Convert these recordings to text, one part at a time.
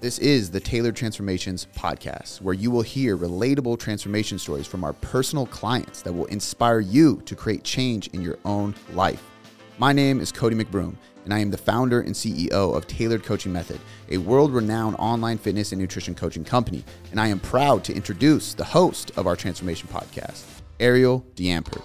This is the Tailored Transformations podcast, where you will hear relatable transformation stories from our personal clients that will inspire you to create change in your own life. My name is Cody McBroom, and I am the founder and CEO of Tailored Coaching Method, a world renowned online fitness and nutrition coaching company. And I am proud to introduce the host of our transformation podcast, Ariel Diamper.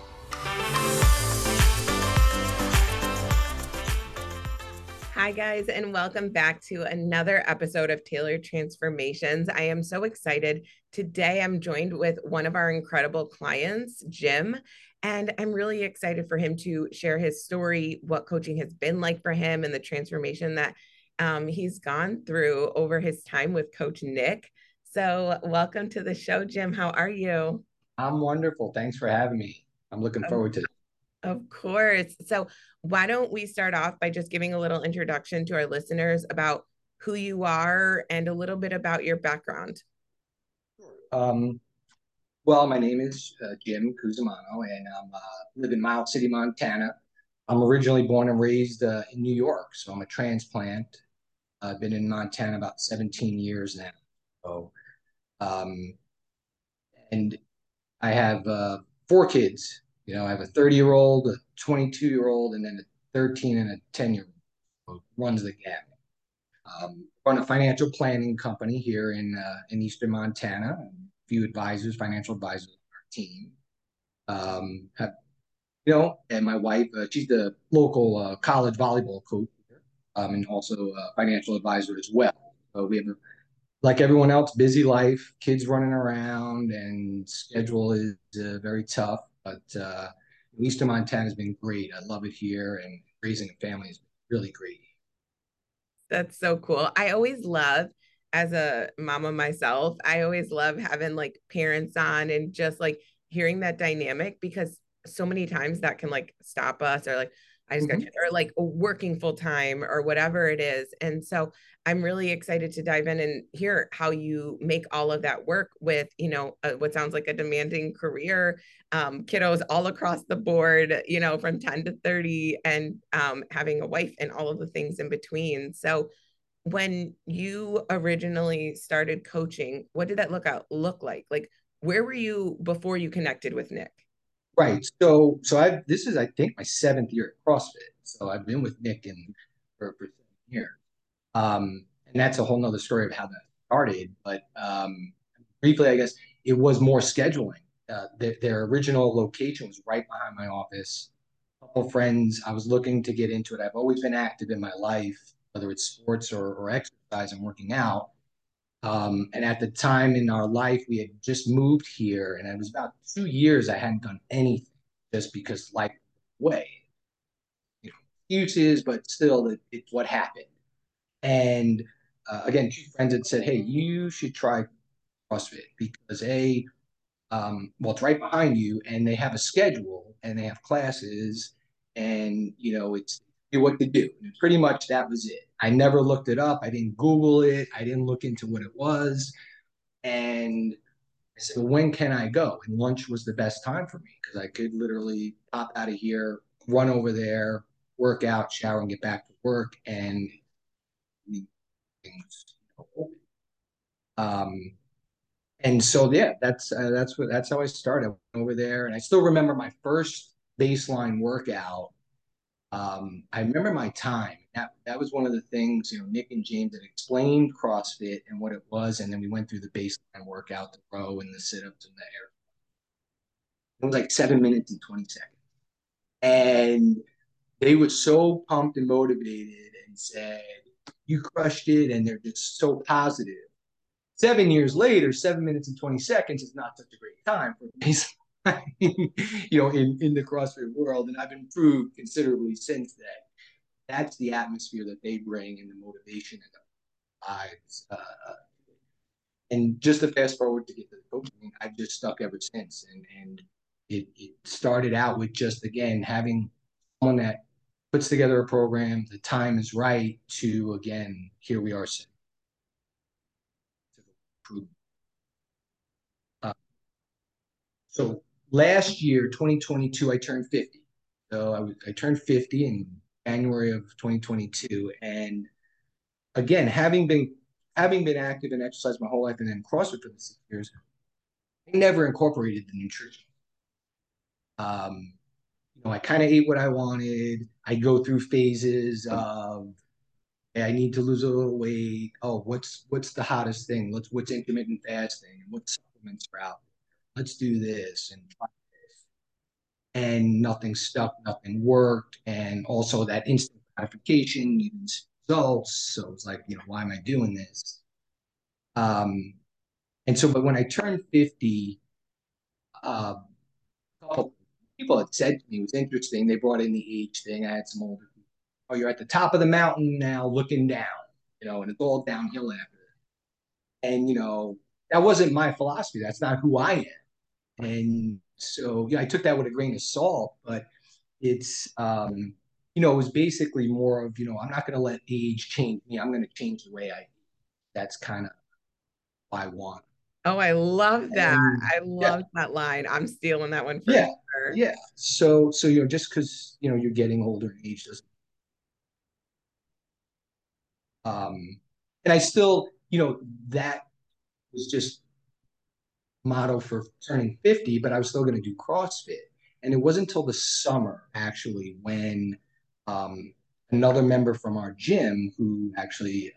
Hi, guys, and welcome back to another episode of Tailored Transformations. I am so excited. Today, I'm joined with one of our incredible clients, Jim, and I'm really excited for him to share his story, what coaching has been like for him, and the transformation that um, he's gone through over his time with Coach Nick. So, welcome to the show, Jim. How are you? I'm wonderful. Thanks for having me. I'm looking forward to it. Of course. So, why don't we start off by just giving a little introduction to our listeners about who you are and a little bit about your background? Um, well, my name is uh, Jim Cusimano, and I uh, live in Miles City, Montana. I'm originally born and raised uh, in New York, so I'm a transplant. I've been in Montana about 17 years now. So, um, and I have uh, four kids you know, I have a 30 year old, a 22 year old, and then a 13 and a 10 year old runs the gamut. Um, run a financial planning company here in uh, in Eastern Montana. A few advisors, financial advisors on our team. Um, have, you know, and my wife, uh, she's the local uh, college volleyball coach, um, and also a financial advisor as well. So we have, a, like everyone else, busy life, kids running around, and schedule is uh, very tough. But uh, Eastern Montana has been great. I love it here, and raising a family is really great. That's so cool. I always love as a mama myself, I always love having like parents on and just like hearing that dynamic because so many times that can like stop us or like I just mm-hmm. got or like working full time or whatever it is. And so I'm really excited to dive in and hear how you make all of that work with, you know, uh, what sounds like a demanding career, um, kiddos all across the board, you know, from 10 to 30 and um, having a wife and all of the things in between. So when you originally started coaching, what did that look out look like? Like where were you before you connected with Nick? Right. So, so I this is I think my seventh year at CrossFit. So I've been with Nick and for, for seven years. Um, and that's a whole nother story of how that started. But um, briefly, I guess it was more scheduling. Uh, their, their original location was right behind my office. A couple friends. I was looking to get into it. I've always been active in my life, whether it's sports or, or exercise and working out. Um, and at the time in our life, we had just moved here, and it was about two years I hadn't done anything just because life way. You know, excuses, but still, it, it's what happened. And uh, again, two friends had said, "Hey, you should try CrossFit because a, um, well, it's right behind you, and they have a schedule, and they have classes, and you know, it's what to do. And pretty much that was it. I never looked it up. I didn't Google it. I didn't look into what it was. And I said, well, when can I go? And lunch was the best time for me because I could literally pop out of here, run over there, work out, shower, and get back to work. And things. Um, and so yeah, that's uh, that's what that's how I started. I over there, and I still remember my first baseline workout um, I remember my time. That that was one of the things you know. Nick and James had explained CrossFit and what it was, and then we went through the baseline workout, the row and the sit-ups and the air. It was like seven minutes and twenty seconds, and they were so pumped and motivated and said, "You crushed it," and they're just so positive. Seven years later, seven minutes and twenty seconds is not such a great time for baseline you know, in, in the CrossFit world. And I've improved considerably since then. That's the atmosphere that they bring and the motivation and the lives. Uh, and just to fast forward to get to the coaching, I've just stuck ever since. And, and it, it started out with just, again, having someone that puts together a program, the time is right to, again, here we are sitting. Uh, so last year, 2022, I turned 50. So I, I turned 50 in January of 2022. And again, having been having been active and exercised my whole life and then CrossFit for the six years, I never incorporated the nutrition. Um, you know, I kind of ate what I wanted. I go through phases of I need to lose a little weight. Oh, what's what's the hottest thing? Let's what's intermittent fasting and what supplements are out. Let's do this and. And nothing stuck, nothing worked. And also that instant gratification, you didn't see results. So it's like, you know, why am I doing this? Um, and so, but when I turned 50, uh, a couple people had said to me, it was interesting. They brought in the age thing. I had some older people. Oh, you're at the top of the mountain now looking down, you know, and it's all downhill after. And, you know, that wasn't my philosophy. That's not who I am. And so, yeah, I took that with a grain of salt, but it's, um, you know, it was basically more of, you know, I'm not going to let age change me. I'm going to change the way I. That's kind of I want. Oh, I love that. And, I love yeah. that line. I'm stealing that one for yeah. Sure. Yeah. So, so you know, just because you know you're getting older and age doesn't. Um, and I still, you know, that was just motto for turning 50, but I was still going to do CrossFit. And it wasn't until the summer actually when um, another member from our gym who actually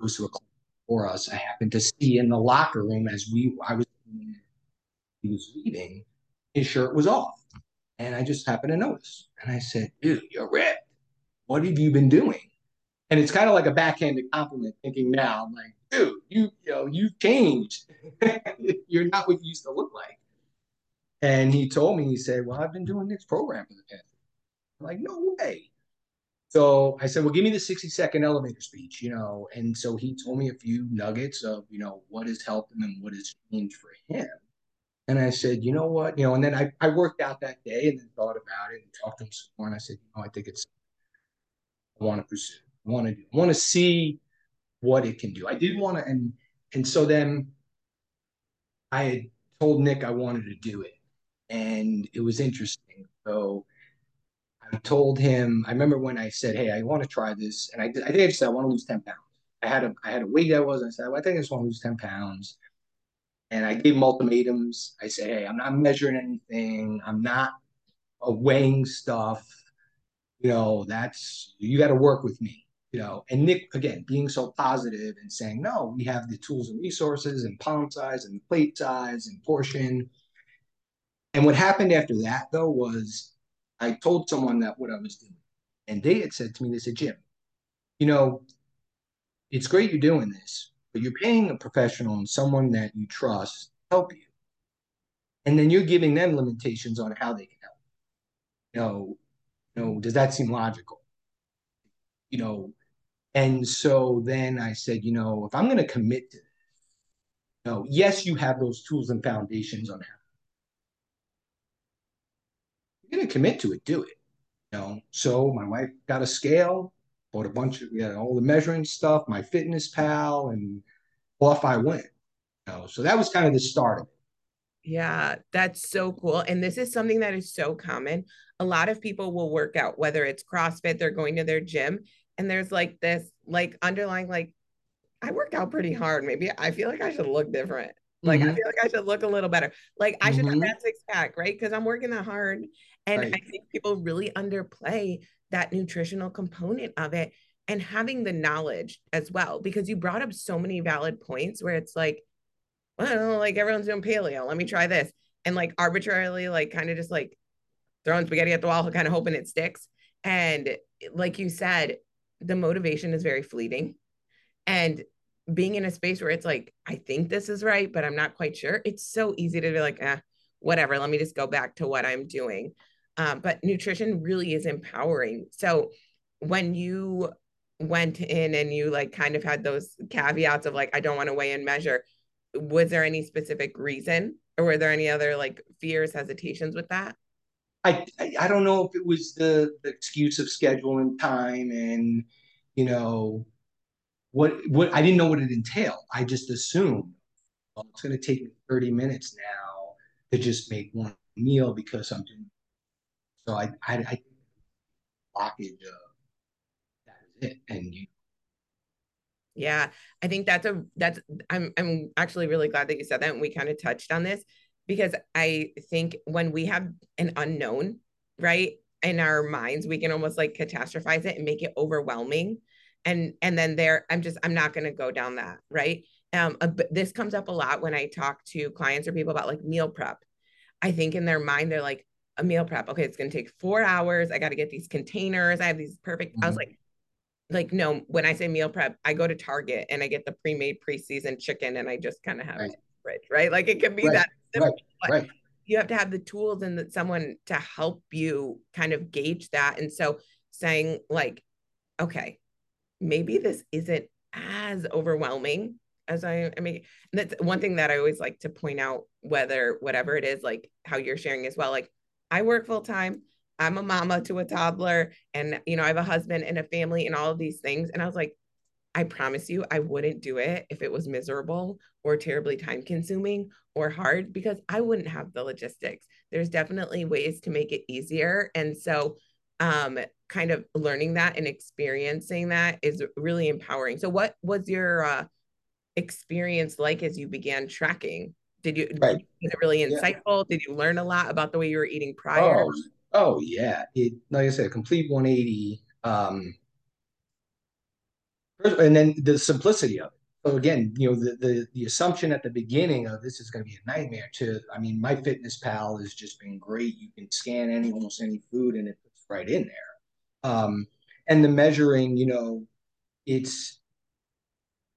goes to a club for us. I happened to see in the locker room as we I was he was leaving, his shirt was off. And I just happened to notice. And I said, dude, you're ripped. What have you been doing? And it's kind of like a backhanded compliment thinking now, like, dude, you you know, you've changed. you're not what you used to look like. And he told me, he said, Well, I've been doing this program for the past. I'm like, no way. So I said, well, give me the 60 second elevator speech, you know. And so he told me a few nuggets of, you know, what has helped him and what has changed for him. And I said, you know what, you know, and then I, I worked out that day and then thought about it and talked to him some more. And I said, you know, I think it's, I want to pursue, I want to do, I want to see what it can do. I did want to, and, and so then I had told Nick I wanted to do it. And it was interesting. So I told him, I remember when I said, Hey, I want to try this. And I, I think I said, I want to lose 10 pounds. I had a, I had a weight that was, I said, well, I think I just want to lose 10 pounds. And I gave him ultimatums. I said, Hey, I'm not measuring anything. I'm not weighing stuff. You know, that's, you got to work with me, you know. And Nick, again, being so positive and saying, No, we have the tools and resources and palm size and plate size and portion. And what happened after that, though, was I told someone that what I was doing, and they had said to me, they said, Jim, you know, it's great you're doing this, but you're paying a professional and someone that you trust to help you. And then you're giving them limitations on how they can help. You know, you know, does that seem logical? You know, and so then I said, you know, if I'm going to commit to this, you know, yes, you have those tools and foundations on how you're going to commit to it, do it. You know, so my wife got a scale, bought a bunch of, yeah, all the measuring stuff, MyFitnessPal, and off I went. You know, so that was kind of the start of it. Yeah, that's so cool. And this is something that is so common. A lot of people will work out, whether it's CrossFit, they're going to their gym, and there's like this, like underlying, like, I work out pretty hard. Maybe I feel like I should look different. Like mm-hmm. I feel like I should look a little better. Like I should mm-hmm. have that six pack, right? Because I'm working that hard. And right. I think people really underplay that nutritional component of it and having the knowledge as well. Because you brought up so many valid points where it's like, well, like everyone's doing paleo. Let me try this. And like arbitrarily, like kind of just like throwing spaghetti at the wall, kind of hoping it sticks. And like you said, the motivation is very fleeting. And being in a space where it's like, I think this is right, but I'm not quite sure. It's so easy to be like, ah, whatever. Let me just go back to what I'm doing. Um, but nutrition really is empowering. So when you went in and you like kind of had those caveats of like, I don't want to weigh and measure, was there any specific reason or were there any other like fears, hesitations with that? I, I don't know if it was the, the excuse of scheduling time and, you know, what what I didn't know what it entailed. I just assumed well, it's going to take me 30 minutes now to just make one meal because I'm doing. So I I, I blockage of that is it, and you. Yeah, I think that's a that's I'm I'm actually really glad that you said that and we kind of touched on this because I think when we have an unknown, right, in our minds, we can almost like catastrophize it and make it overwhelming. And and then there I'm just I'm not going to go down that, right? Um this comes up a lot when I talk to clients or people about like meal prep. I think in their mind they're like a meal prep. Okay, it's going to take 4 hours. I got to get these containers. I have these perfect mm-hmm. I was mm-hmm. like like no when i say meal prep i go to target and i get the pre-made pre-seasoned chicken and i just kind of have right. it right like it can be right. that simple, right. right. you have to have the tools and that someone to help you kind of gauge that and so saying like okay maybe this isn't as overwhelming as I, I mean, that's one thing that I always like to point out, whether whatever it is, like how you're sharing as well. Like I work full time. I'm a mama to a toddler and you know I have a husband and a family and all of these things and I was like I promise you I wouldn't do it if it was miserable or terribly time consuming or hard because I wouldn't have the logistics there's definitely ways to make it easier and so um kind of learning that and experiencing that is really empowering so what was your uh experience like as you began tracking did you, right. did it really insightful yeah. did you learn a lot about the way you were eating prior oh Oh yeah, it like I said, complete 180. Um, and then the simplicity of it. So again, you know, the the the assumption at the beginning of this is going to be a nightmare. To I mean, MyFitnessPal has just been great. You can scan any almost any food, and it puts right in there. Um, and the measuring, you know, it's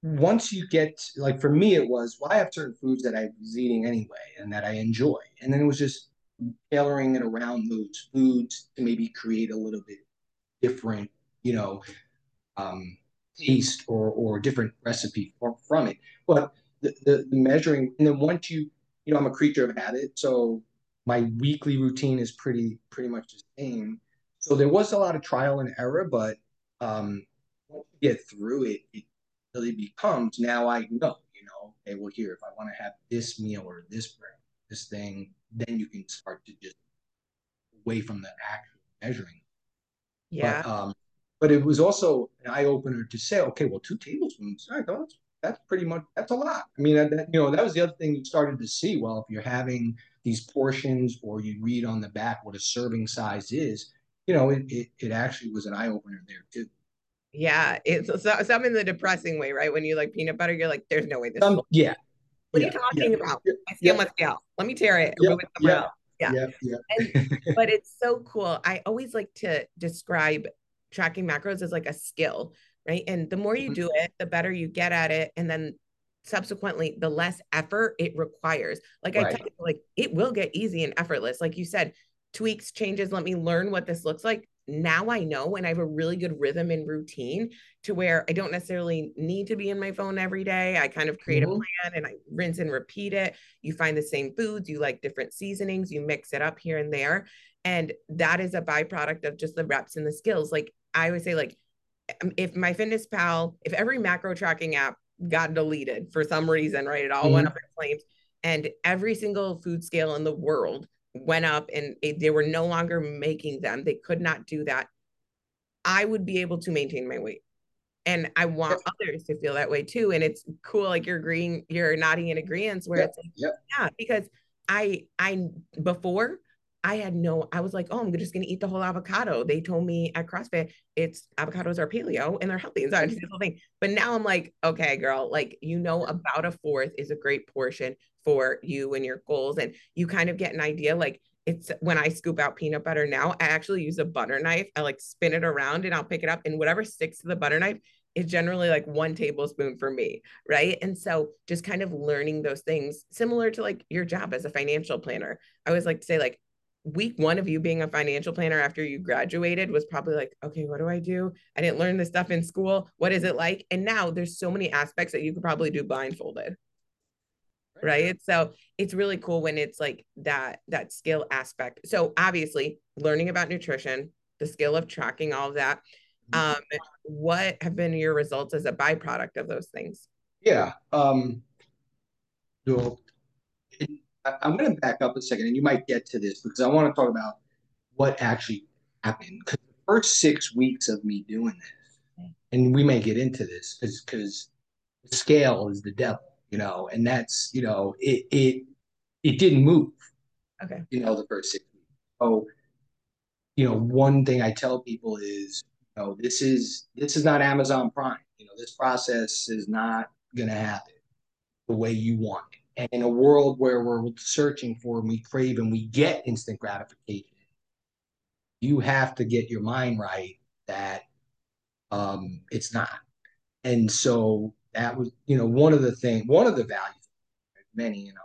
once you get like for me, it was well, I have certain foods that I was eating anyway and that I enjoy, and then it was just tailoring it around those foods to maybe create a little bit different, you know, um, taste or or different recipe for, from it. But the, the, the measuring, and then once you, you know, I'm a creature of habit, so my weekly routine is pretty pretty much the same. So there was a lot of trial and error, but um, once you get through it, it really becomes now I know, you know, okay, well here if I want to have this meal or this bread, this thing, then you can start to just away from the actual measuring. Yeah. But, um, but it was also an eye opener to say, okay, well, two tablespoons, right, that's, that's pretty much that's a lot. I mean, that, you know, that was the other thing you started to see. Well, if you're having these portions, or you read on the back what a serving size is, you know, it it, it actually was an eye opener there too. Yeah, it's so, some in the depressing way, right? When you like peanut butter, you're like, "There's no way this." Um, yeah, what yeah, are you talking yeah, about? Yeah, I scale my scale. Let me tear it. Yeah, yeah, yeah. yeah. and, but it's so cool. I always like to describe tracking macros is like a skill, right? And the more you mm-hmm. do it, the better you get at it. And then subsequently, the less effort it requires. Like right. I tell you, like it will get easy and effortless. Like you said, tweaks, changes, let me learn what this looks like now I know and I have a really good rhythm and routine to where I don't necessarily need to be in my phone every day. I kind of create mm-hmm. a plan and I rinse and repeat it. You find the same foods, you like different seasonings, you mix it up here and there. And that is a byproduct of just the reps and the skills. Like I would say, like, um, if MyFitnessPal, if every macro tracking app got deleted for some reason, right? It all mm-hmm. went up in flames. And every single food scale in the world went up and it, they were no longer making them. They could not do that. I would be able to maintain my weight. And I want yep. others to feel that way too. And it's cool, like you're agreeing, you're nodding in agreement where yep. it's like, yep. yeah, because I, I, before I had no, I was like, oh, I'm just going to eat the whole avocado. They told me at CrossFit, it's avocados are paleo and they're healthy. And so I mm-hmm. just the whole thing. But now I'm like, okay, girl, like, you know, about a fourth is a great portion for you and your goals. And you kind of get an idea like it's when I scoop out peanut butter now, I actually use a butter knife. I like spin it around and I'll pick it up, and whatever sticks to the butter knife is generally like one tablespoon for me. Right. And so just kind of learning those things, similar to like your job as a financial planner. I always like to say, like, week one of you being a financial planner after you graduated was probably like, okay, what do I do? I didn't learn this stuff in school. What is it like? And now there's so many aspects that you could probably do blindfolded right so it's really cool when it's like that that skill aspect so obviously learning about nutrition the skill of tracking all of that mm-hmm. um what have been your results as a byproduct of those things yeah um so i'm going to back up a second and you might get to this because i want to talk about what actually happened because the first six weeks of me doing this and we may get into this because because scale is the devil, you know, and that's you know it it it didn't move. Okay. You know, the first six weeks. So, you know, one thing I tell people is, you know, this is this is not Amazon Prime. You know, this process is not going to happen the way you want it. And in a world where we're searching for and we crave and we get instant gratification, you have to get your mind right that um, it's not. And so that was, you know, one of the things, one of the values, many, you know,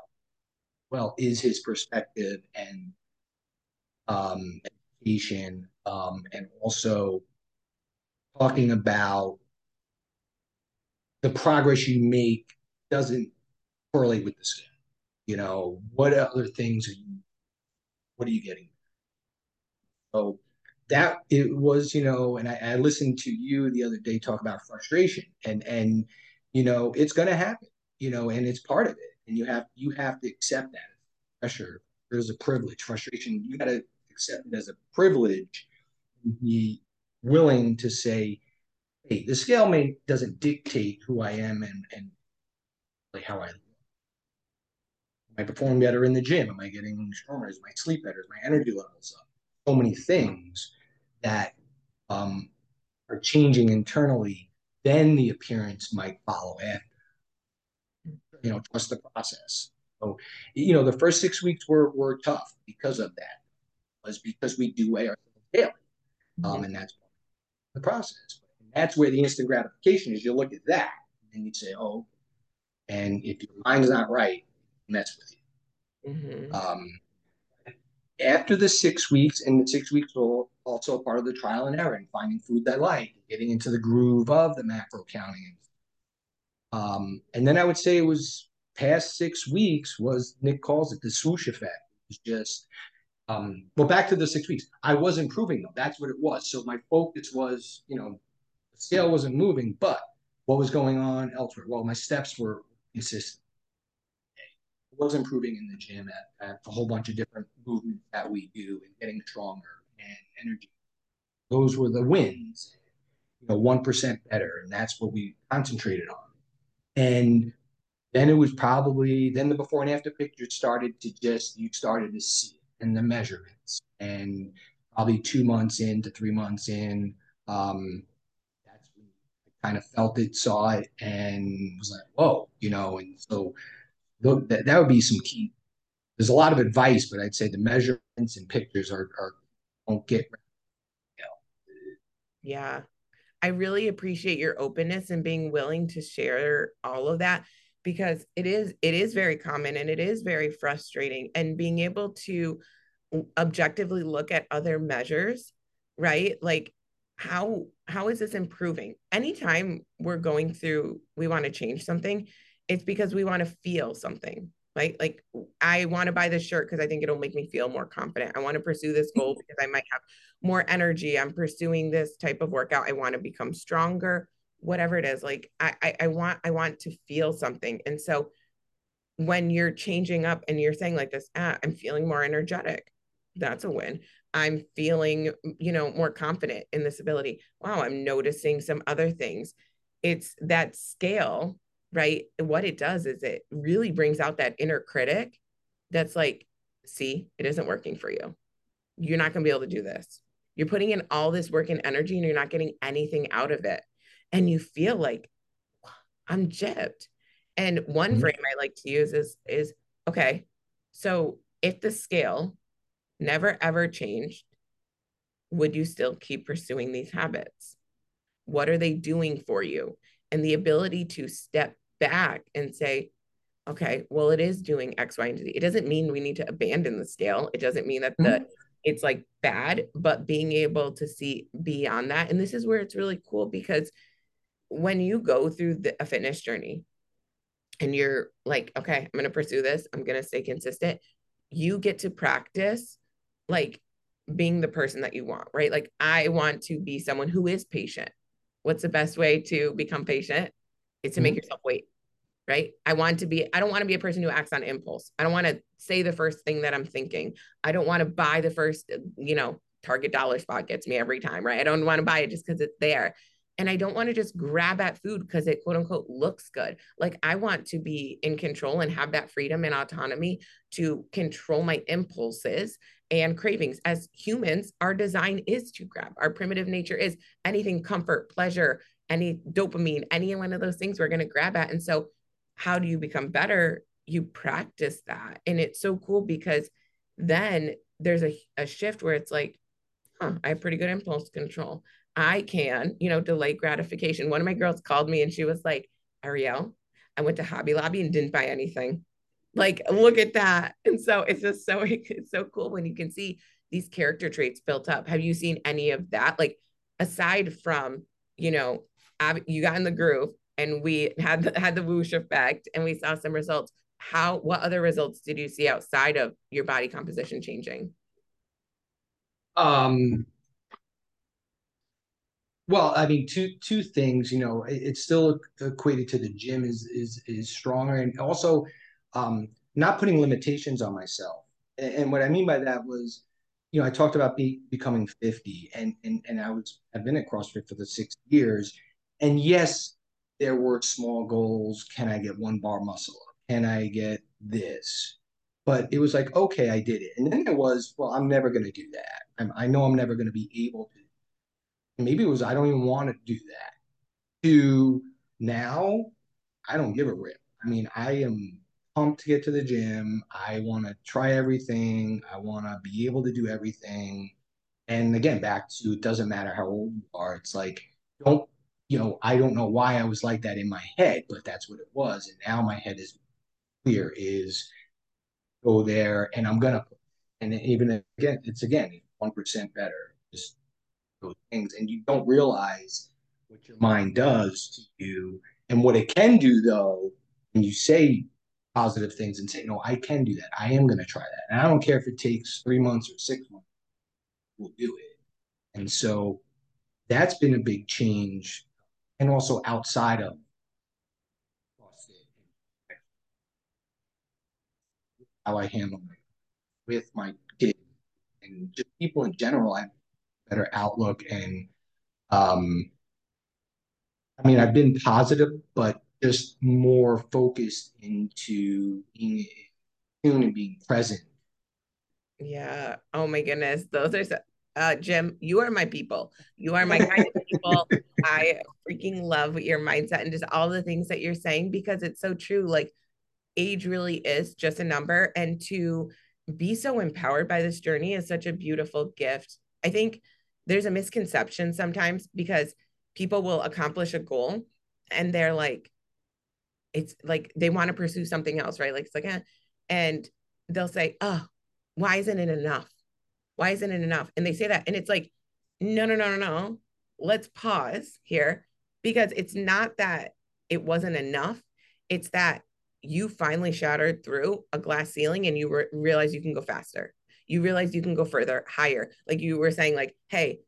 well, is his perspective and um, education, um, and also talking about the progress you make doesn't correlate with the scale. You know, what other things are you, what are you getting? So that it was, you know, and I, I listened to you the other day talk about frustration and, and, you know, it's going to happen, you know, and it's part of it. And you have, you have to accept that pressure. There's a privilege, frustration. You got to accept it as a privilege. Be willing to say, hey, the scale may doesn't dictate who I am and, and like how I. Am I performing better in the gym? Am I getting stronger? Is my sleep better? Is my energy levels up? So many things that um, are changing internally, then the appearance might follow after. You know, trust the process. So, you know, the first six weeks were were tough because of that. It was because we do weigh ourselves daily, um, mm-hmm. and that's the process. And that's where the instant gratification is. You look at that and you say, "Oh," and if your mind's not right, mess with you. Mm-hmm. Um, after the six weeks, and the six weeks will also part of the trial and error and finding food that I like, getting into the groove of the macro counting. Um, and then I would say it was past six weeks was Nick calls it the swoosh effect. It's just um, well, back to the six weeks. I was improving though. That's what it was. So my focus was, you know, the scale wasn't moving, but what was going on elsewhere? Well, my steps were consistent was improving in the gym at, at a whole bunch of different movements that we do and getting stronger and energy. Those were the wins, you know, 1% better. And that's what we concentrated on. And then it was probably, then the before and after pictures started to just, you started to see it and the measurements. And probably two months in to three months in, um, that's when I kind of felt it, saw it, and was like, whoa, you know, and so that, that would be some key. There's a lot of advice, but I'd say the measurements and pictures are, are don't get. You know. Yeah, I really appreciate your openness and being willing to share all of that because it is it is very common and it is very frustrating and being able to objectively look at other measures right like how how is this improving anytime we're going through we want to change something it's because we want to feel something right like i want to buy this shirt because i think it'll make me feel more confident. I want to pursue this goal because i might have more energy. I'm pursuing this type of workout. I want to become stronger whatever it is like I, I i want i want to feel something. And so when you're changing up and you're saying like this ah, i'm feeling more energetic. That's a win. I'm feeling you know more confident in this ability. Wow i'm noticing some other things. It's that scale right? what it does is it really brings out that inner critic that's like, see, it isn't working for you. You're not going to be able to do this. You're putting in all this work and energy and you're not getting anything out of it. And you feel like, I'm gypped. And one mm-hmm. frame I like to use is, is okay, so if the scale never ever changed, would you still keep pursuing these habits? What are they doing for you? And the ability to step back and say, okay, well, it is doing X, Y, and Z. It doesn't mean we need to abandon the scale. It doesn't mean that the mm-hmm. it's like bad, but being able to see beyond that. And this is where it's really cool because when you go through the, a fitness journey and you're like, okay, I'm going to pursue this, I'm going to stay consistent, you get to practice like being the person that you want, right? Like, I want to be someone who is patient. What's the best way to become patient? It's to make mm-hmm. yourself wait right? I want to be, I don't want to be a person who acts on impulse. I don't want to say the first thing that I'm thinking. I don't want to buy the first, you know, Target dollar spot gets me every time, right? I don't want to buy it just because it's there. And I don't want to just grab at food because it quote unquote looks good. Like I want to be in control and have that freedom and autonomy to control my impulses and cravings. As humans, our design is to grab. Our primitive nature is anything comfort, pleasure, any dopamine, any one of those things we're going to grab at. And so, how do you become better? You practice that. And it's so cool because then there's a, a shift where it's like, huh, I have pretty good impulse control. I can, you know, delay gratification. One of my girls called me and she was like, Ariel, I went to Hobby Lobby and didn't buy anything. Like, look at that. And so it's just so it's so cool when you can see these character traits built up. Have you seen any of that? Like, aside from, you know, you got in the groove and we had the, had the whoosh effect and we saw some results. How what other results did you see outside of your body composition changing? Um well, I mean, two two things. You know, it's still equated to the gym is is is stronger, and also um, not putting limitations on myself. And, and, what I mean by that was, you know, I talked about be, becoming fifty, and and and I was I've been at CrossFit for the six years, and yes, there were small goals. Can I get one bar muscle? Can I get this? But it was like, okay, I did it, and then it was, well, I'm never going to do that. I'm, I know I'm never going to be able to maybe it was I don't even want to do that. To now, I don't give a rip. I mean, I am pumped to get to the gym. I want to try everything. I want to be able to do everything. And again, back to it doesn't matter how old you are. It's like don't you know? I don't know why I was like that in my head, but that's what it was. And now my head is clear. Is go there, and I'm gonna. And even again, it's again one percent better. Just those things and you don't realize what your mind does to you and what it can do though when you say positive things and say no i can do that i am going to try that and i don't care if it takes three months or six months we'll do it and so that's been a big change and also outside of how i handle it with my kids and just people in general i have better outlook and um I mean I've been positive but just more focused into being in and being present. Yeah. Oh my goodness. Those are so, uh Jim, you are my people. You are my kind of people. I freaking love your mindset and just all the things that you're saying because it's so true. Like age really is just a number and to be so empowered by this journey is such a beautiful gift. I think there's a misconception sometimes because people will accomplish a goal and they're like it's like they want to pursue something else right like it's like eh. and they'll say oh why isn't it enough why isn't it enough and they say that and it's like no no no no no let's pause here because it's not that it wasn't enough it's that you finally shattered through a glass ceiling and you re- realize you can go faster you realize you can go further, higher. Like you were saying, like, hey,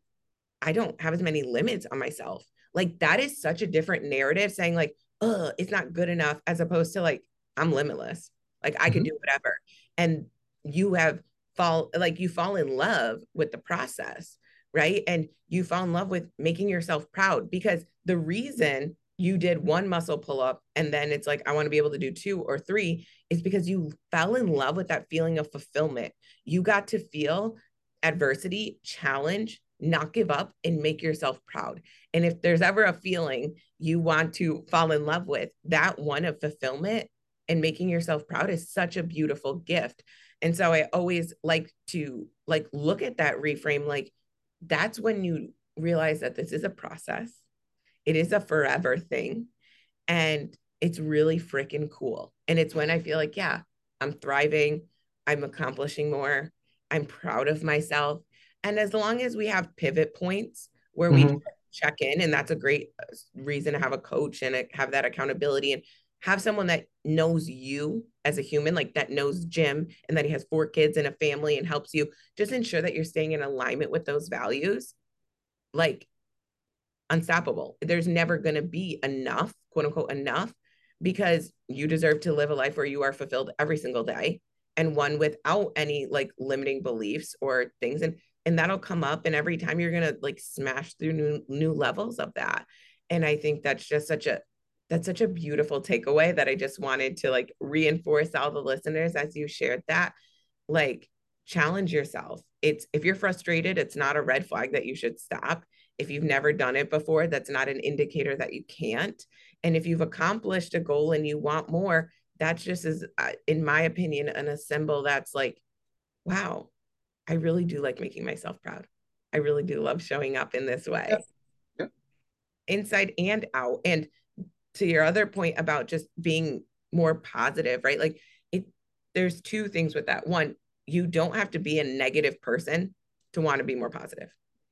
I don't have as many limits on myself. Like that is such a different narrative saying, like, oh, it's not good enough, as opposed to like, I'm limitless. Like I can mm-hmm. do whatever. And you have fall like you fall in love with the process, right? And you fall in love with making yourself proud because the reason you did one muscle pull up and then it's like, I want to be able to do two or three is because you fell in love with that feeling of fulfillment. You got to feel adversity, challenge, not give up, and make yourself proud. And if there's ever a feeling you want to fall in love with, that one of fulfillment and making yourself proud is such a beautiful gift. And so I always like to like look at that reframe like that's when you realize that this is a process it is a forever thing. And it's really freaking cool. And it's when I feel like, yeah, I'm thriving, I'm accomplishing more, I'm proud of myself. And as long as we have pivot points where mm-hmm. we check in, and that's a great uh, reason to have a coach and have that accountability and have someone that knows you as a human, like that knows mm-hmm. Jim and that he has four kids and a family and helps you just ensure that you're staying in alignment with those values. Like unstoppable. There's never going to be enough, quote unquote, enough, because you deserve to live a life where you are fulfilled every single day and one without any like limiting beliefs or things. And and that'll come up and every time you're going to like smash through new new levels of that and i think that's just such a that's such a beautiful takeaway that i just wanted to like reinforce all the listeners as you shared that like challenge yourself it's if you're frustrated it's not a red flag that you should stop if you've never done it before that's not an indicator that you can't and if you've accomplished a goal and you want more that's just as uh, in my opinion an a symbol that's like wow I really do like making myself proud. I really do love showing up in this way. Yep. Yep. Inside and out. And to your other point about just being more positive, right? Like it there's two things with that. One, you don't have to be a negative person to want to be more positive.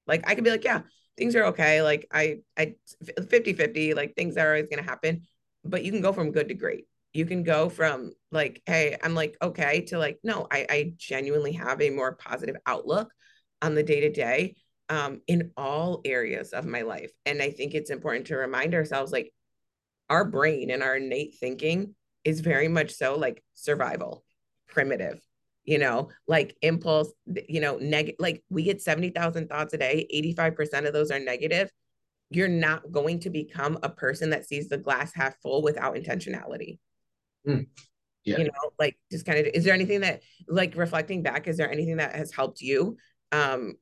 Like I could be like, yeah, things are okay. Like I I 50-50, like things are always gonna happen. But you can go from good to great you can go from like hey i'm like okay to like no i, I genuinely have a more positive outlook on the day to day in all areas of my life and i think it's important to remind ourselves like our brain and our innate thinking is very much so like survival primitive you know like impulse you know negative like we get 70,000 thoughts a day 85% of those are negative you're not going to become a person that sees the glass half full without intentionality Mm. Yeah. You know, like just kind of is there anything that like reflecting back, is there anything that has helped you um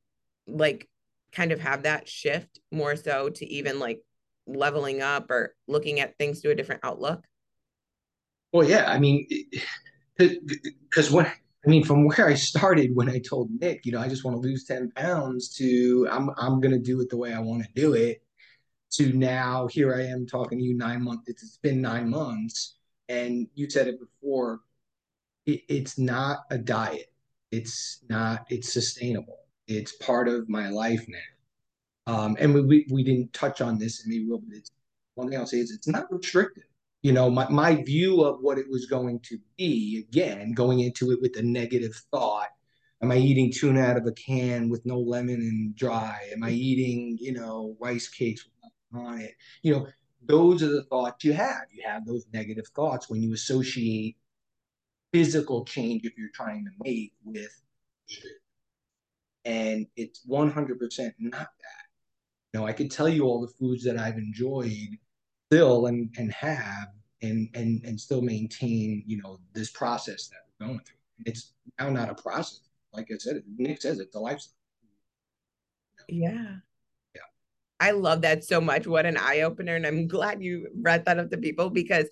like kind of have that shift more so to even like leveling up or looking at things through a different outlook? Well, yeah, I mean, because when I mean, from where I started when I told Nick, you know, I just want to lose 10 pounds to I'm I'm gonna do it the way I want to do it, to now here I am talking to you nine months. It's been nine months and you said it before it, it's not a diet it's not it's sustainable it's part of my life now um, and we, we, didn't touch on this and maybe we'll but it's one thing i'll say is it's not restrictive. You know my, my view of what it was going to be again going into it with a negative thought. Am i eating tuna out of a can with no lemon and dry? Am i eating you know rice cakes on it? You know those are the thoughts you have. You have those negative thoughts when you associate physical change if you're trying to make with and it's 100% not that. Know, I could tell you all the foods that I've enjoyed still and and have and and and still maintain, you know, this process that we're going through. It's now not a process. Like I said, Nick says it's a lifestyle. Yeah. Yeah. I love that so much. What an eye opener. And I'm glad you brought that up to people because,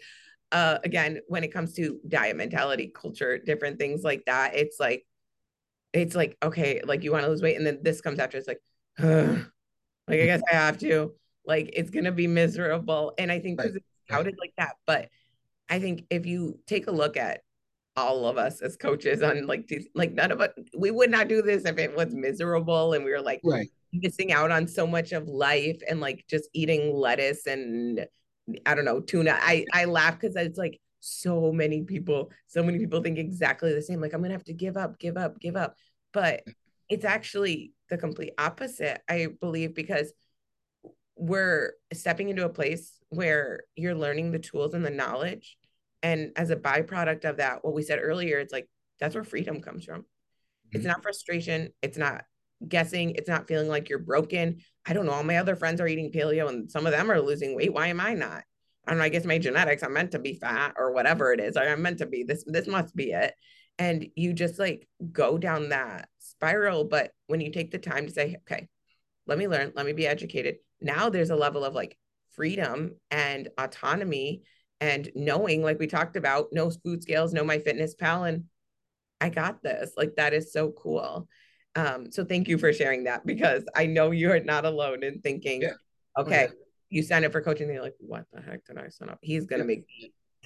uh, again, when it comes to diet mentality, culture, different things like that, it's like, it's like, okay, like you want to lose weight. And then this comes after, it's like, Ugh. Like, I guess I have to. Like, it's going to be miserable. And I think because right. it's touted like that. But I think if you take a look at all of us as coaches on like these, like none of us, we would not do this if it was miserable and we were like, right missing out on so much of life and like just eating lettuce and I don't know, tuna. I I laugh because it's like so many people, so many people think exactly the same. Like I'm gonna have to give up, give up, give up. But it's actually the complete opposite, I believe, because we're stepping into a place where you're learning the tools and the knowledge. And as a byproduct of that, what we said earlier, it's like that's where freedom comes from. Mm-hmm. It's not frustration, it's not guessing it's not feeling like you're broken. I don't know. All my other friends are eating paleo and some of them are losing weight. Why am I not? I don't know. I guess my genetics, I'm meant to be fat or whatever it is. I'm meant to be this, this must be it. And you just like go down that spiral. But when you take the time to say, okay, let me learn, let me be educated. Now there's a level of like freedom and autonomy and knowing, like we talked about, no food scales, no MyFitnessPal And I got this. Like that is so cool. Um, so thank you for sharing that because I know you're not alone in thinking, yeah. okay, you sign up for coaching, and you're like, what the heck did I sign up? He's gonna make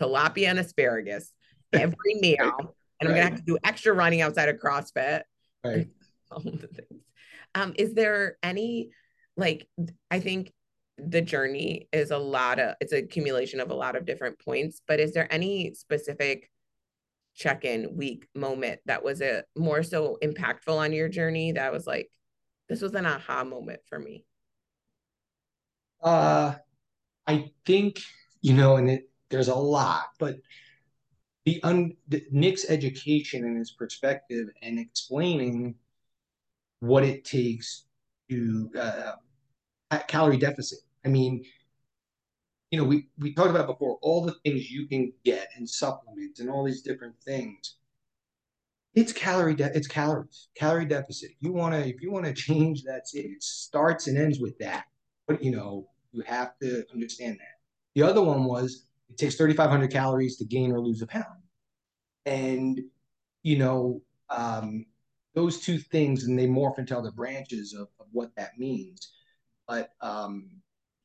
tilapia and asparagus every meal, and I'm gonna have to do extra running outside of CrossFit. Right. All the things. Um, is there any like I think the journey is a lot of it's a accumulation of a lot of different points, but is there any specific check-in week moment that was a more so impactful on your journey that was like this was an aha moment for me uh i think you know and it, there's a lot but the, un, the nick's education and his perspective and explaining what it takes to uh, calorie deficit. I mean, you know, we we talked about before all the things you can get and supplements and all these different things. It's calorie de- it's calories, calorie deficit. You want to if you want to change that, it starts and ends with that. But you know, you have to understand that. The other one was it takes 3,500 calories to gain or lose a pound, and you know, um, those two things, and they morph into other branches of, of what that means. But um,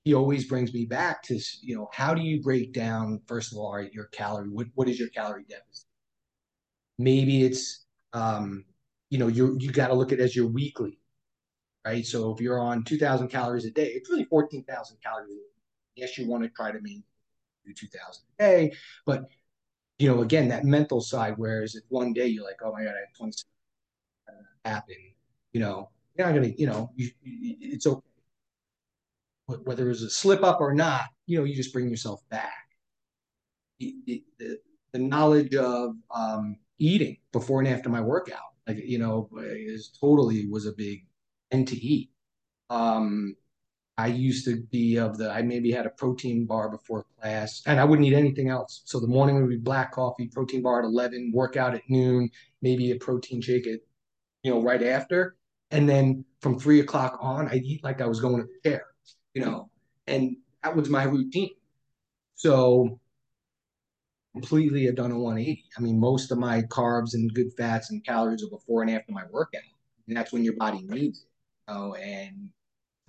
he always brings me back to you know how do you break down first of all your calorie what, what is your calorie deficit? Maybe it's um, you know you you got to look at it as your weekly right? So if you're on 2000 calories a day it's really 14000 calories yes you want to try to maintain 2000 a day but you know again that mental side whereas if one day you're like oh my god i have 20 happen you know you're not gonna you know you, it's okay whether it was a slip up or not, you know, you just bring yourself back. The, the, the knowledge of um, eating before and after my workout, like, you know, is totally was a big end to eat. Um, I used to be of the, I maybe had a protein bar before class and I wouldn't eat anything else. So the morning would be black coffee, protein bar at 11, workout at noon, maybe a protein shake at, you know, right after. And then from three o'clock on, I'd eat like I was going to the chair you know, and that was my routine. So completely have done a 180. I mean, most of my carbs and good fats and calories are before and after my workout. And that's when your body needs it. Know? And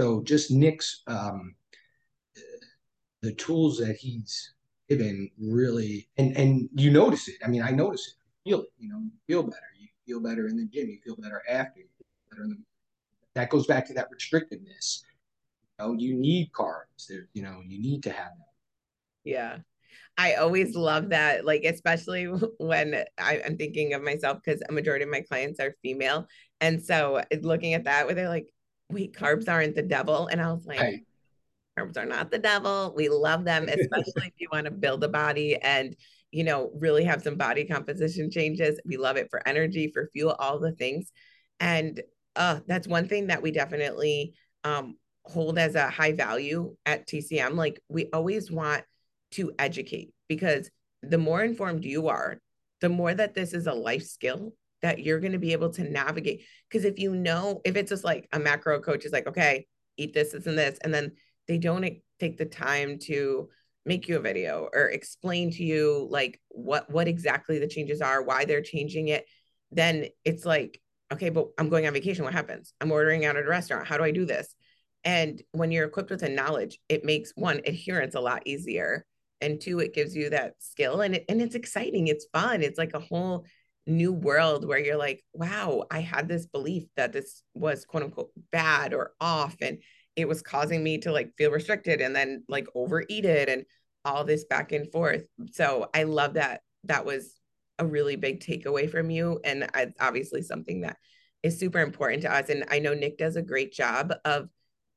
so just Nick's um, the tools that he's given really and and you notice it. I mean, I notice it. Feel it, you know, you feel better. You feel better in the gym, you feel better after, you feel better in the that goes back to that restrictiveness You know, you need carbs. There, you know, you need to have them. Yeah. I always love that, like, especially when I, am thinking of myself because a majority of my clients are female. And so looking at that, where they're like, wait, carbs aren't the devil. And I was like, right. carbs are not the devil. We love them, especially if you want to build a body and, you know, really have some body composition changes. We love it for energy, for fuel, all the things. And uh, that's one thing that we definitely um, hold as a high value at TCM, like we always want to educate because the more informed you are, the more that this is a life skill that you're going to be able to navigate. Because if you know, if it's just like a macro coach is like, okay, eat this, this, and this, and then they don't take the time to make you a video or explain to you like what what exactly the changes are, why they're changing it, then it's like, okay, but I'm going on vacation. What happens? I'm ordering out at a restaurant. How do I do this? And when you're equipped with the knowledge, it makes one adherence a lot easier. And two, it gives you that skill and it, and it's exciting. It's fun. It's like a whole new world where you're like, wow, I had this belief that this was quote unquote bad or off. And it was causing me to like feel restricted and then like overeat it and all this back and forth. So I love that that was a really big takeaway from you. And it's obviously something that is super important to us. And I know Nick does a great job of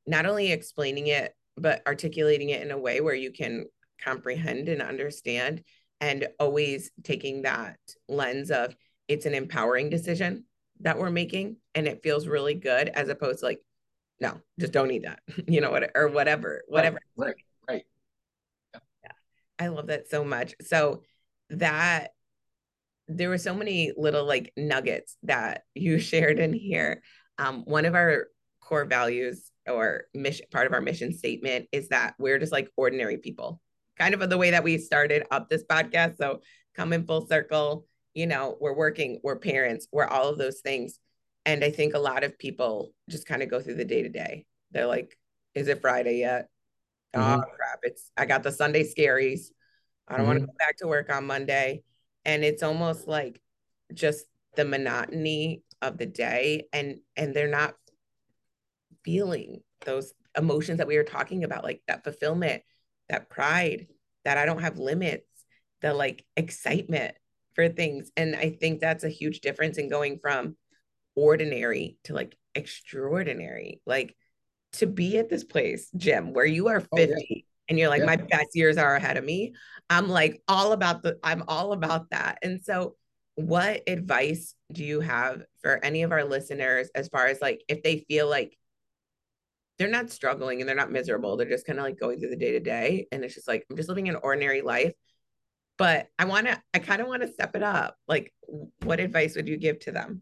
not only explaining it, but articulating it in a way where you can comprehend and understand, and always taking that lens of it's an empowering decision that we're making and it feels really good as opposed to like, no, just don't eat that, you know, what or whatever, whatever. Right, right. right. Yeah. I love that so much. So that there were so many little like nuggets that you shared in here. Um, one of our core values or mission part of our mission statement is that we're just like ordinary people kind of the way that we started up this podcast. So come in full circle you know we're working we're parents we're all of those things. And i think a lot of people just kind of go through the day to day they're like is it friday yet? Mm-hmm. oh crap. It's i got the sunday scaries. I don't mm-hmm. want to go back to work on monday. And it's almost like just the monotony of the day and and they're not feeling those emotions that we were talking about, like that fulfillment, that pride, that I don't have limits, the like excitement for things. And I think that's a huge difference in going from ordinary to like extraordinary. Like to be at this place, Jim, where you are 50 oh, yeah. and you're like, yeah. my best years are ahead of me. I'm like all about the, I'm all about that. And so what advice do you have for any of our listeners as far as like if they feel like they're not struggling and they're not miserable. They're just kind of like going through the day to day. And it's just like, I'm just living an ordinary life. But I want to, I kind of want to step it up. Like, what advice would you give to them?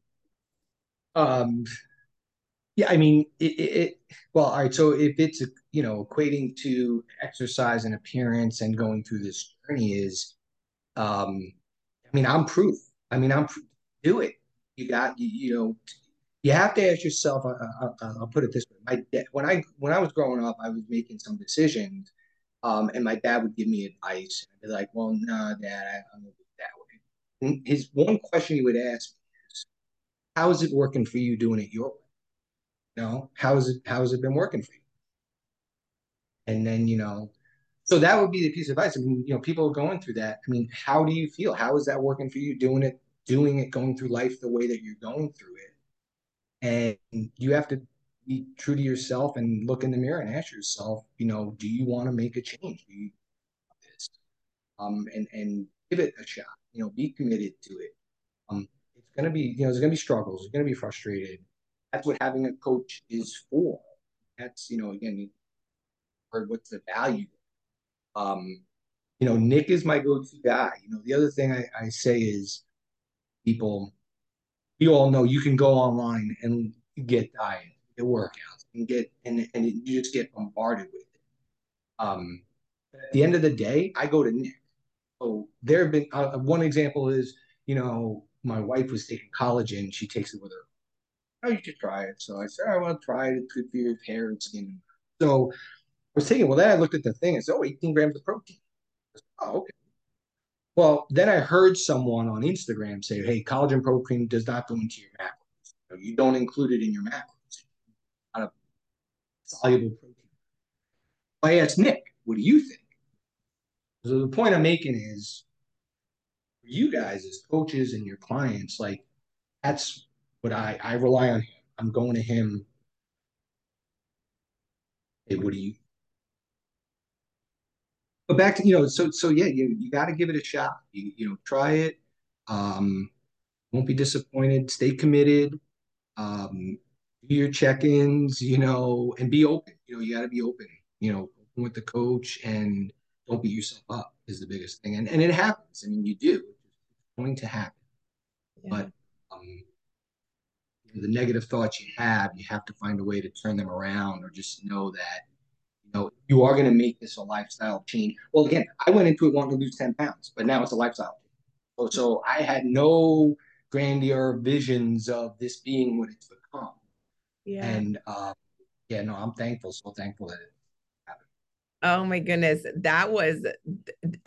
Um, yeah, I mean, it, it, well, all right. So if it's, you know, equating to exercise and appearance and going through this journey is, um, I mean, I'm proof. I mean, I'm do it. You got, you, you know, you have to ask yourself. Uh, uh, uh, I'll put it this way: my dad, when I when I was growing up, I was making some decisions, um, and my dad would give me advice. I'd be like, "Well, no, nah, Dad, I, I'm gonna do it that way." And his one question he would ask me is, "How is it working for you doing it your way? You know, how is it how has it been working for you?" And then you know, so that would be the piece of advice. I mean, you know, people are going through that. I mean, how do you feel? How is that working for you? Doing it, doing it, going through life the way that you're going through it and you have to be true to yourself and look in the mirror and ask yourself, you know, do you want to make a change? Do you this? Um, and and give it a shot. You know, be committed to it. Um, it's gonna be, you know, there's gonna be struggles. You're gonna be frustrated. That's what having a coach is for. That's, you know, again, or what's the value? Um, you know, Nick is my go-to guy. You know, the other thing I, I say is people you all know you can go online and get diet, get workouts, and get and and you just get bombarded with it. Um, at the end of the day, I go to Nick. So there have been uh, one example is you know my wife was taking collagen, she takes it with her. Oh, you should try it. So I said, I want to try it. It's good for your hair and skin. So I was thinking, well, then I looked at the thing and said, oh, 18 grams of protein. Said, oh, okay. Well, then I heard someone on Instagram say, "Hey, collagen protein does not go into your macros. You don't include it in your macros. Not a soluble protein." I asked Nick, "What do you think?" So the point I'm making is, for you guys as coaches and your clients, like that's what I I rely on him. I'm going to him. Hey, what do you but back to you know so so yeah you, you got to give it a shot. You, you know try it. Um won't be disappointed. Stay committed. Um do your check-ins you know and be open. You know you got to be open you know with the coach and don't beat yourself up is the biggest thing. And and it happens. I mean you do. It's going to happen. Yeah. but um the negative thoughts you have you have to find a way to turn them around or just know that you are going to make this a lifestyle change. Well, again, I went into it wanting to lose 10 pounds, but now it's a lifestyle. So, so I had no grandeur visions of this being what it's become. Yeah. And uh, yeah, no, I'm thankful, so thankful that it happened. Oh my goodness. That was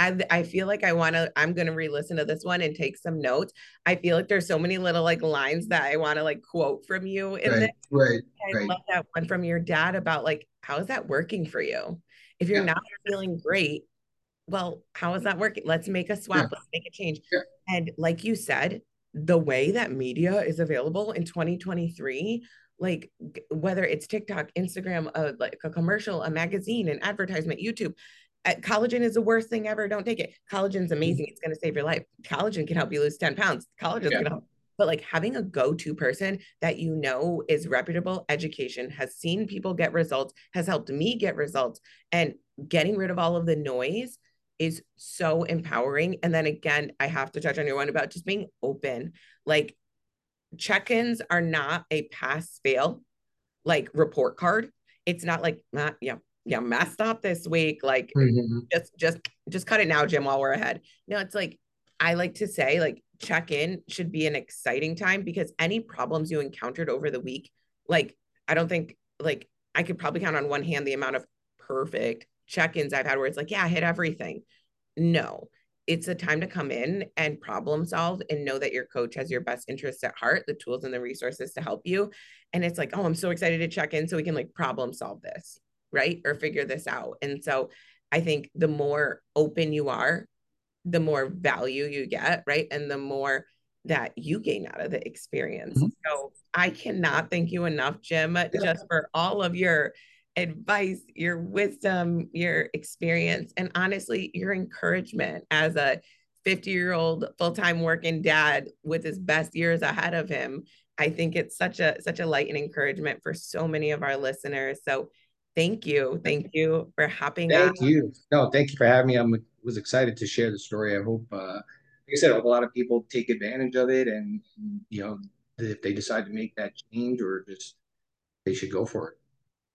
I I feel like I want to I'm going to re-listen to this one and take some notes. I feel like there's so many little like lines that I want to like quote from you in right, this. Right. I right. love that one from your dad about like how is that working for you? If you're yeah. not feeling great, well, how is that working? Let's make a swap. Yeah. Let's make a change. Yeah. And like you said, the way that media is available in 2023, like whether it's TikTok, Instagram, uh, like a commercial, a magazine, an advertisement, YouTube, uh, collagen is the worst thing ever. Don't take it. Collagen's mm-hmm. amazing. It's going to save your life. Collagen can help you lose 10 pounds. Collagen yeah. can help but like having a go-to person that you know is reputable education has seen people get results has helped me get results and getting rid of all of the noise is so empowering. And then again i have to touch on your one about just being open. Like check-ins are not a pass fail like report card. It's not like not yeah yeah messed up this week like mm-hmm. just just just cut it now jim while we're ahead. No it's like i like to say like check in should be an exciting time because any problems you encountered over the week, like, I don't think, like, I could probably count on one hand the amount of perfect check ins I've had where it's like, yeah, I hit everything. No, it's a time to come in and problem solve and know that your coach has your best interests at heart, the tools and the resources to help you. And it's like, oh, I'm so excited to check in so we can like problem solve this, right? Or figure this out. And so I think the more open you are the more value you get, right? And the more that you gain out of the experience. Mm-hmm. So I cannot thank you enough, Jim, yeah. just for all of your advice, your wisdom, your experience, and honestly, your encouragement as a 50 year old full time working dad with his best years ahead of him. I think it's such a such a light and encouragement for so many of our listeners. So thank you, thank you for hopping. Thank you. No, thank you for having me. I was excited to share the story. I hope, uh, like I said, I hope a lot of people take advantage of it, and you know, if they decide to make that change or just they should go for it.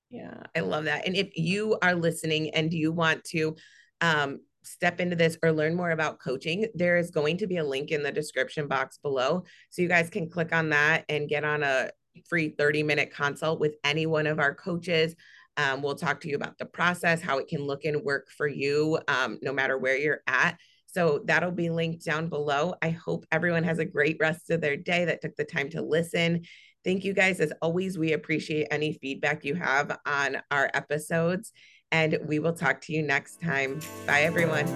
Yeah, I love that. And if you are listening and you want to um, step into this or learn more about coaching, there is going to be a link in the description box below. So you guys can click on that and get on a free 30 minute consult with any one of our coaches. Um, we'll talk to you about the process, how it can look and work for you, um, no matter where you're at. So that'll be linked down below. I hope everyone has a great rest of their day that took the time to listen. Thank you guys. As always, we appreciate any feedback you have on our episodes and we will talk to you next time. Bye, everyone.